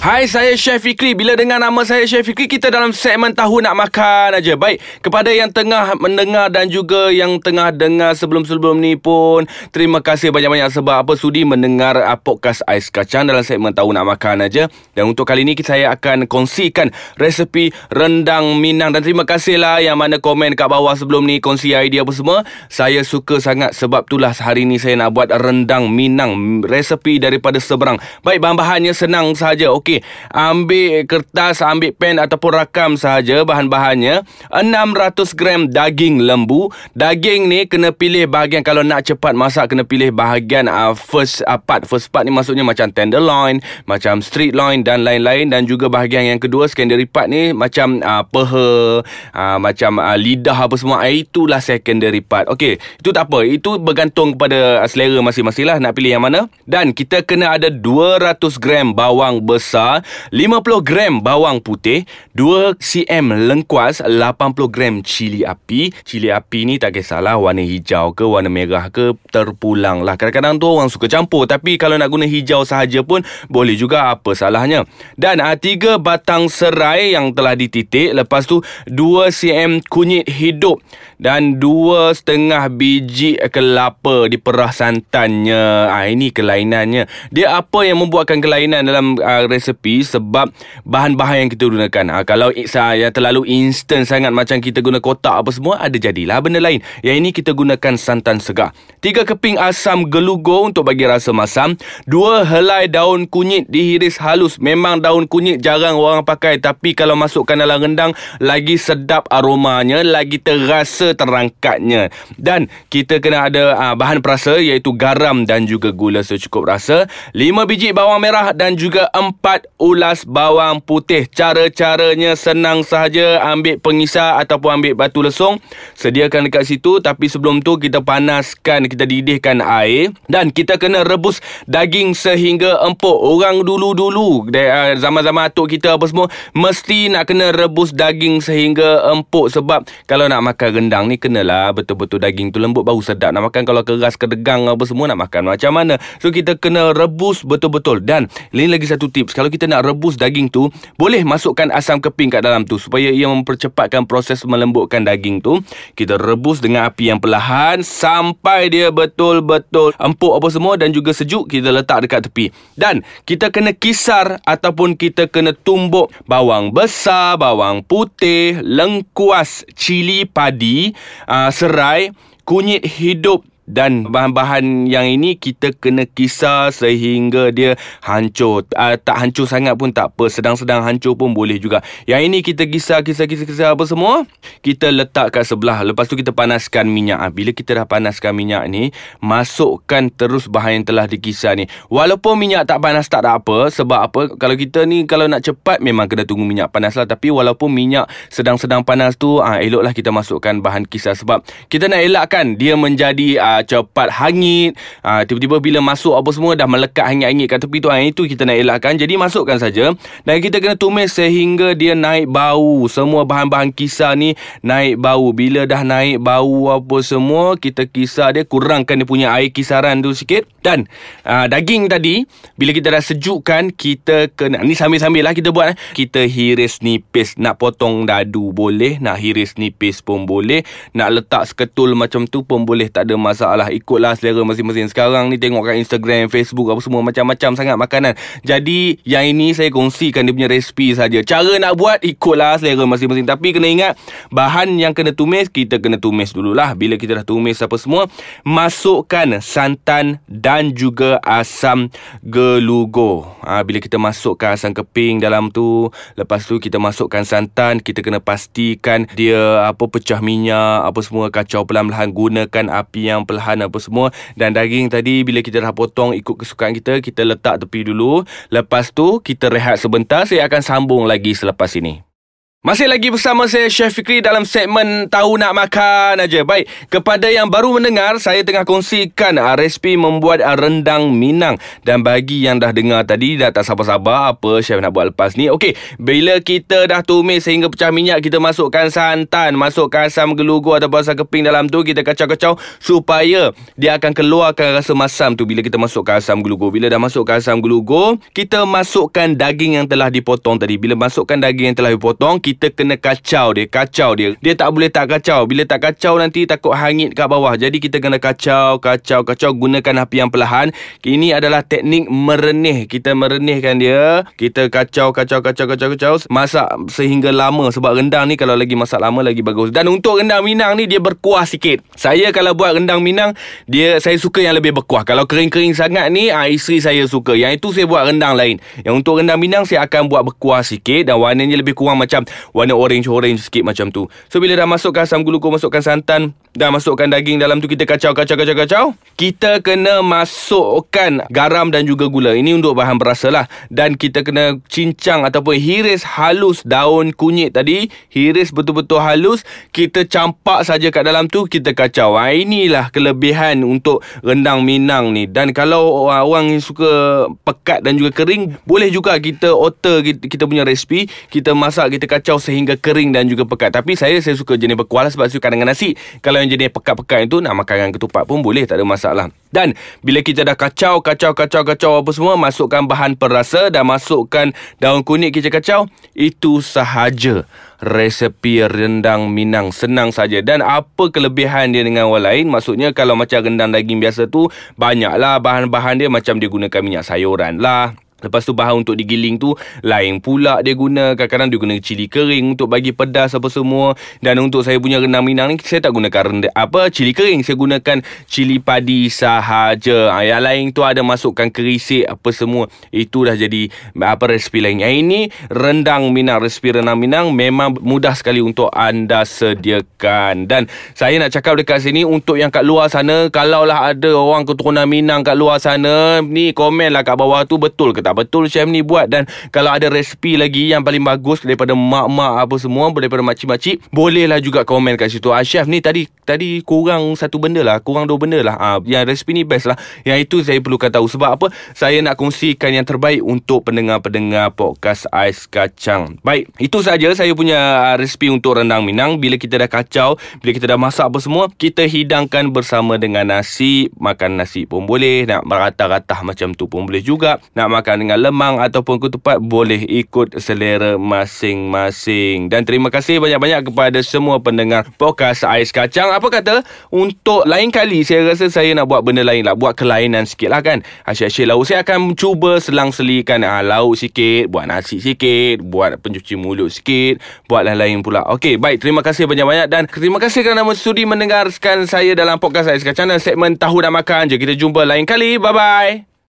Hai, saya Chef Fikri. Bila dengar nama saya Chef Fikri, kita dalam segmen Tahu Nak Makan aja. Baik, kepada yang tengah mendengar dan juga yang tengah dengar sebelum-sebelum ni pun, terima kasih banyak-banyak sebab apa sudi mendengar uh, podcast Ais Kacang dalam segmen Tahu Nak Makan aja. Dan untuk kali ni saya akan kongsikan resepi rendang Minang dan terima kasihlah yang mana komen kat bawah sebelum ni kongsi idea apa semua. Saya suka sangat sebab itulah hari ni saya nak buat rendang Minang, resepi daripada seberang. Baik, bahan-bahannya senang sahaja. Okey, Okey, ambil kertas, ambil pen ataupun rakam sahaja bahan-bahannya. 600 gram daging lembu. Daging ni kena pilih bahagian kalau nak cepat masak kena pilih bahagian uh, first uh, part. First part ni maksudnya macam tenderloin, macam street loin dan lain-lain dan juga bahagian yang kedua secondary part ni macam uh, peha, uh, macam uh, lidah apa semua. Uh, itulah secondary part. Okey, itu tak apa. Itu bergantung kepada selera masing-masing lah nak pilih yang mana. Dan kita kena ada 200 gram bawang besar besar 50 gram bawang putih 2 cm lengkuas 80 gram cili api. Cili api ni tak kisahlah warna hijau ke warna merah ke terpulang lah. Kadang-kadang tu orang suka campur. Tapi kalau nak guna hijau sahaja pun boleh juga. Apa salahnya? Dan uh, ah, 3 batang serai yang telah dititik. Lepas tu 2 cm kunyit hidup dan dua setengah biji kelapa diperah santannya. Ah ini kelainannya. Dia apa yang membuatkan kelainan dalam uh, resepi sebab bahan-bahan yang kita gunakan. Uh, kalau saya terlalu instant sangat macam kita guna kotak apa semua ada jadilah benda lain. Yang ini kita gunakan santan segar. Tiga keping asam gelugo untuk bagi rasa masam. Dua helai daun kunyit dihiris halus. Memang daun kunyit jarang orang pakai tapi kalau masukkan dalam rendang lagi sedap aromanya, lagi terasa terangkatnya. Dan kita kena ada uh, bahan perasa iaitu garam dan juga gula secukup rasa 5 biji bawang merah dan juga 4 ulas bawang putih. Cara-caranya senang sahaja ambil pengisar ataupun ambil batu lesung. Sediakan dekat situ tapi sebelum tu kita panaskan kita didihkan air. Dan kita kena rebus daging sehingga empuk. Orang dulu-dulu ah, zaman-zaman atuk kita apa semua mesti nak kena rebus daging sehingga empuk. Sebab kalau nak makan rendang rendang ni kenalah. Betul-betul daging tu lembut baru sedap. Nak makan kalau keras kedegang apa semua nak makan. Macam mana? So kita kena rebus betul-betul. Dan ini lagi satu tips. Kalau kita nak rebus daging tu boleh masukkan asam keping kat dalam tu. Supaya ia mempercepatkan proses melembutkan daging tu kita rebus dengan api yang perlahan sampai dia betul-betul empuk apa semua dan juga sejuk kita letak dekat tepi. Dan kita kena kisar ataupun kita kena tumbuk bawang besar bawang putih lengkuas cili padi serai kunyit hidup dan bahan-bahan yang ini kita kena kisar sehingga dia hancur. Uh, tak hancur sangat pun tak apa. Sedang-sedang hancur pun boleh juga. Yang ini kita kisar kisar kisar kisar apa semua? Kita letak kat sebelah. Lepas tu kita panaskan minyak. Uh, bila kita dah panaskan minyak ni masukkan terus bahan yang telah dikisar ni. Walaupun minyak tak panas tak ada apa. Sebab apa? Kalau kita ni kalau nak cepat memang kena tunggu minyak panas lah. Tapi walaupun minyak sedang-sedang panas tu uh, eloklah kita masukkan bahan kisar. Sebab kita nak elakkan dia menjadi uh, cepat hangit. Uh, tiba-tiba bila masuk apa semua dah melekat hangit-hangit kat tepi tu uh, itu kita nak elakkan. Jadi masukkan saja. Dan kita kena tumis sehingga dia naik bau. Semua bahan-bahan kisar ni naik bau. Bila dah naik bau apa semua kita kisar dia kurangkan dia punya air kisaran tu sikit. Dan uh, daging tadi bila kita dah sejukkan kita kena ni sambil-sambil lah kita buat eh. kita hiris nipis. Nak potong dadu boleh nak hiris nipis pun boleh. Nak letak seketul macam tu pun boleh. Tak ada masalah masalah Ikutlah selera masing-masing. Sekarang ni tengok kat Instagram Facebook apa semua Macam-macam sangat makanan. Jadi yang ini saya kongsikan Dia punya resipi saja. Cara nak buat Ikutlah selera masing-masing. Tapi kena ingat Bahan yang kena tumis Kita kena tumis dululah. Bila kita dah tumis apa semua Masukkan santan Dan juga asam gelugo. Ha, Bila kita masukkan asam keping dalam tu Lepas tu kita masukkan santan Kita kena pastikan Dia apa pecah minyak Apa semua kacau pelan-pelan Gunakan api yang pelan perlahan apa semua. Dan daging tadi bila kita dah potong ikut kesukaan kita kita letak tepi dulu. Lepas tu kita rehat sebentar. Saya akan sambung lagi selepas ini Masih lagi bersama saya Chef Fikri dalam segmen Tahu Nak Makan aja. Baik, kepada yang baru mendengar, saya tengah kongsikan uh, resipi membuat uh, rendang Minang. Dan bagi yang dah dengar tadi, dah tak sabar-sabar apa chef nak buat lepas ni. Okey, bila kita dah tumis sehingga pecah minyak, kita masukkan santan, masukkan asam gelugur ataupun asam keping dalam tu, kita kacau-kacau supaya dia akan keluarkan rasa masam tu bila kita masukkan asam gelugur. Bila dah masukkan asam gelugur, kita masukkan daging yang telah dipotong tadi. Bila masukkan daging yang telah dipotong, kita kena kacau dia Kacau dia. Dia tak boleh tak kacau. Bila tak kacau nanti takut hangit kat bawah. Jadi kita kena kacau Kacau Kacau. Gunakan api yang perlahan. Ini adalah teknik merenih. Kita merenihkan dia. Kita kacau Kacau Kacau Kacau Kacau. Masak sehingga lama. Sebab rendang ni Kalau lagi masak lama Lagi bagus. Dan untuk rendang Minang ni Dia berkuah sikit. Saya kalau buat rendang Minang Dia Saya suka yang lebih berkuah. Kalau kering-kering sangat ni ah, Isteri saya suka. Yang itu saya buat rendang lain. Yang untuk rendang Minang Saya akan buat berkuah sikit. Dan warnanya lebih kurang macam warna orange-orange sikit macam tu. So bila dah masukkan asam gluko, masukkan santan, dah masukkan daging dalam tu kita kacau kacau kacau kacau. Kita kena masukkan garam dan juga gula. Ini untuk bahan berasa lah. Dan kita kena cincang ataupun hiris halus daun kunyit tadi. Hiris betul-betul halus. Kita campak saja kat dalam tu kita kacau. Ha, inilah kelebihan untuk rendang Minang ni. Dan kalau orang suka pekat dan juga kering, boleh juga kita alter kita punya resipi. Kita masak, kita kacau sehingga kering dan juga pekat. Tapi saya saya suka jenis berkuah sebab suka dengan nasi. Kalau yang jenis pekat-pekat itu nak makan dengan ketupat pun boleh, tak ada masalah. Dan bila kita dah kacau, kacau, kacau, kacau apa semua, masukkan bahan perasa dan masukkan daun kunyit kita kacau, itu sahaja resepi rendang Minang. Senang saja. Dan apa kelebihan dia dengan orang lain? Maksudnya kalau macam rendang daging biasa tu, banyaklah bahan-bahan dia macam dia gunakan minyak sayuran lah. Lepas tu bahan untuk digiling tu lain pula dia guna. Kadang-kadang dia guna cili kering untuk bagi pedas apa semua. Dan untuk saya punya rendang minang ni saya tak gunakan rendah, apa cili kering. Saya gunakan cili padi sahaja. Ha, yang lain tu ada masukkan kerisik apa semua. Itu dah jadi apa resipi lain. Yang ini rendang minang. Resipi rendang minang memang mudah sekali untuk anda sediakan. Dan saya nak cakap dekat sini untuk yang kat luar sana. Kalaulah ada orang keturunan minang kat luar sana. Ni komen lah kat bawah tu betul ke tak tak betul chef ni buat dan kalau ada resipi lagi yang paling bagus daripada mak-mak apa semua daripada makcik-makcik bolehlah juga komen kat situ. Ah chef ni tadi tadi kurang satu benda lah kurang dua benda lah. Ah yang resipi ni best lah. Yang itu saya perlukan tahu. Sebab apa? Saya nak kongsikan yang terbaik untuk pendengar-pendengar podcast ais kacang. Baik itu saja saya punya ah, resipi untuk rendang Minang. Bila kita dah kacau bila kita dah masak apa semua kita hidangkan bersama dengan nasi. Makan nasi pun boleh nak merata-rata macam tu pun boleh juga. Nak makan dengan lemang ataupun ketupat boleh ikut selera masing-masing. Dan terima kasih banyak-banyak kepada semua pendengar podcast Ais Kacang. Apa kata untuk lain kali saya rasa saya nak buat benda lain lah. Buat kelainan sikit lah kan. Asyik-asyik lauk. Saya akan cuba selang-selikan ah, lauk sikit. Buat nasi sikit. Buat pencuci mulut sikit. Buat lain-lain pula. Okey, baik. Terima kasih banyak-banyak. Dan terima kasih kerana sudi mendengarkan saya dalam podcast Ais Kacang dan segmen Tahu dan Makan je. Kita jumpa lain kali. Bye-bye.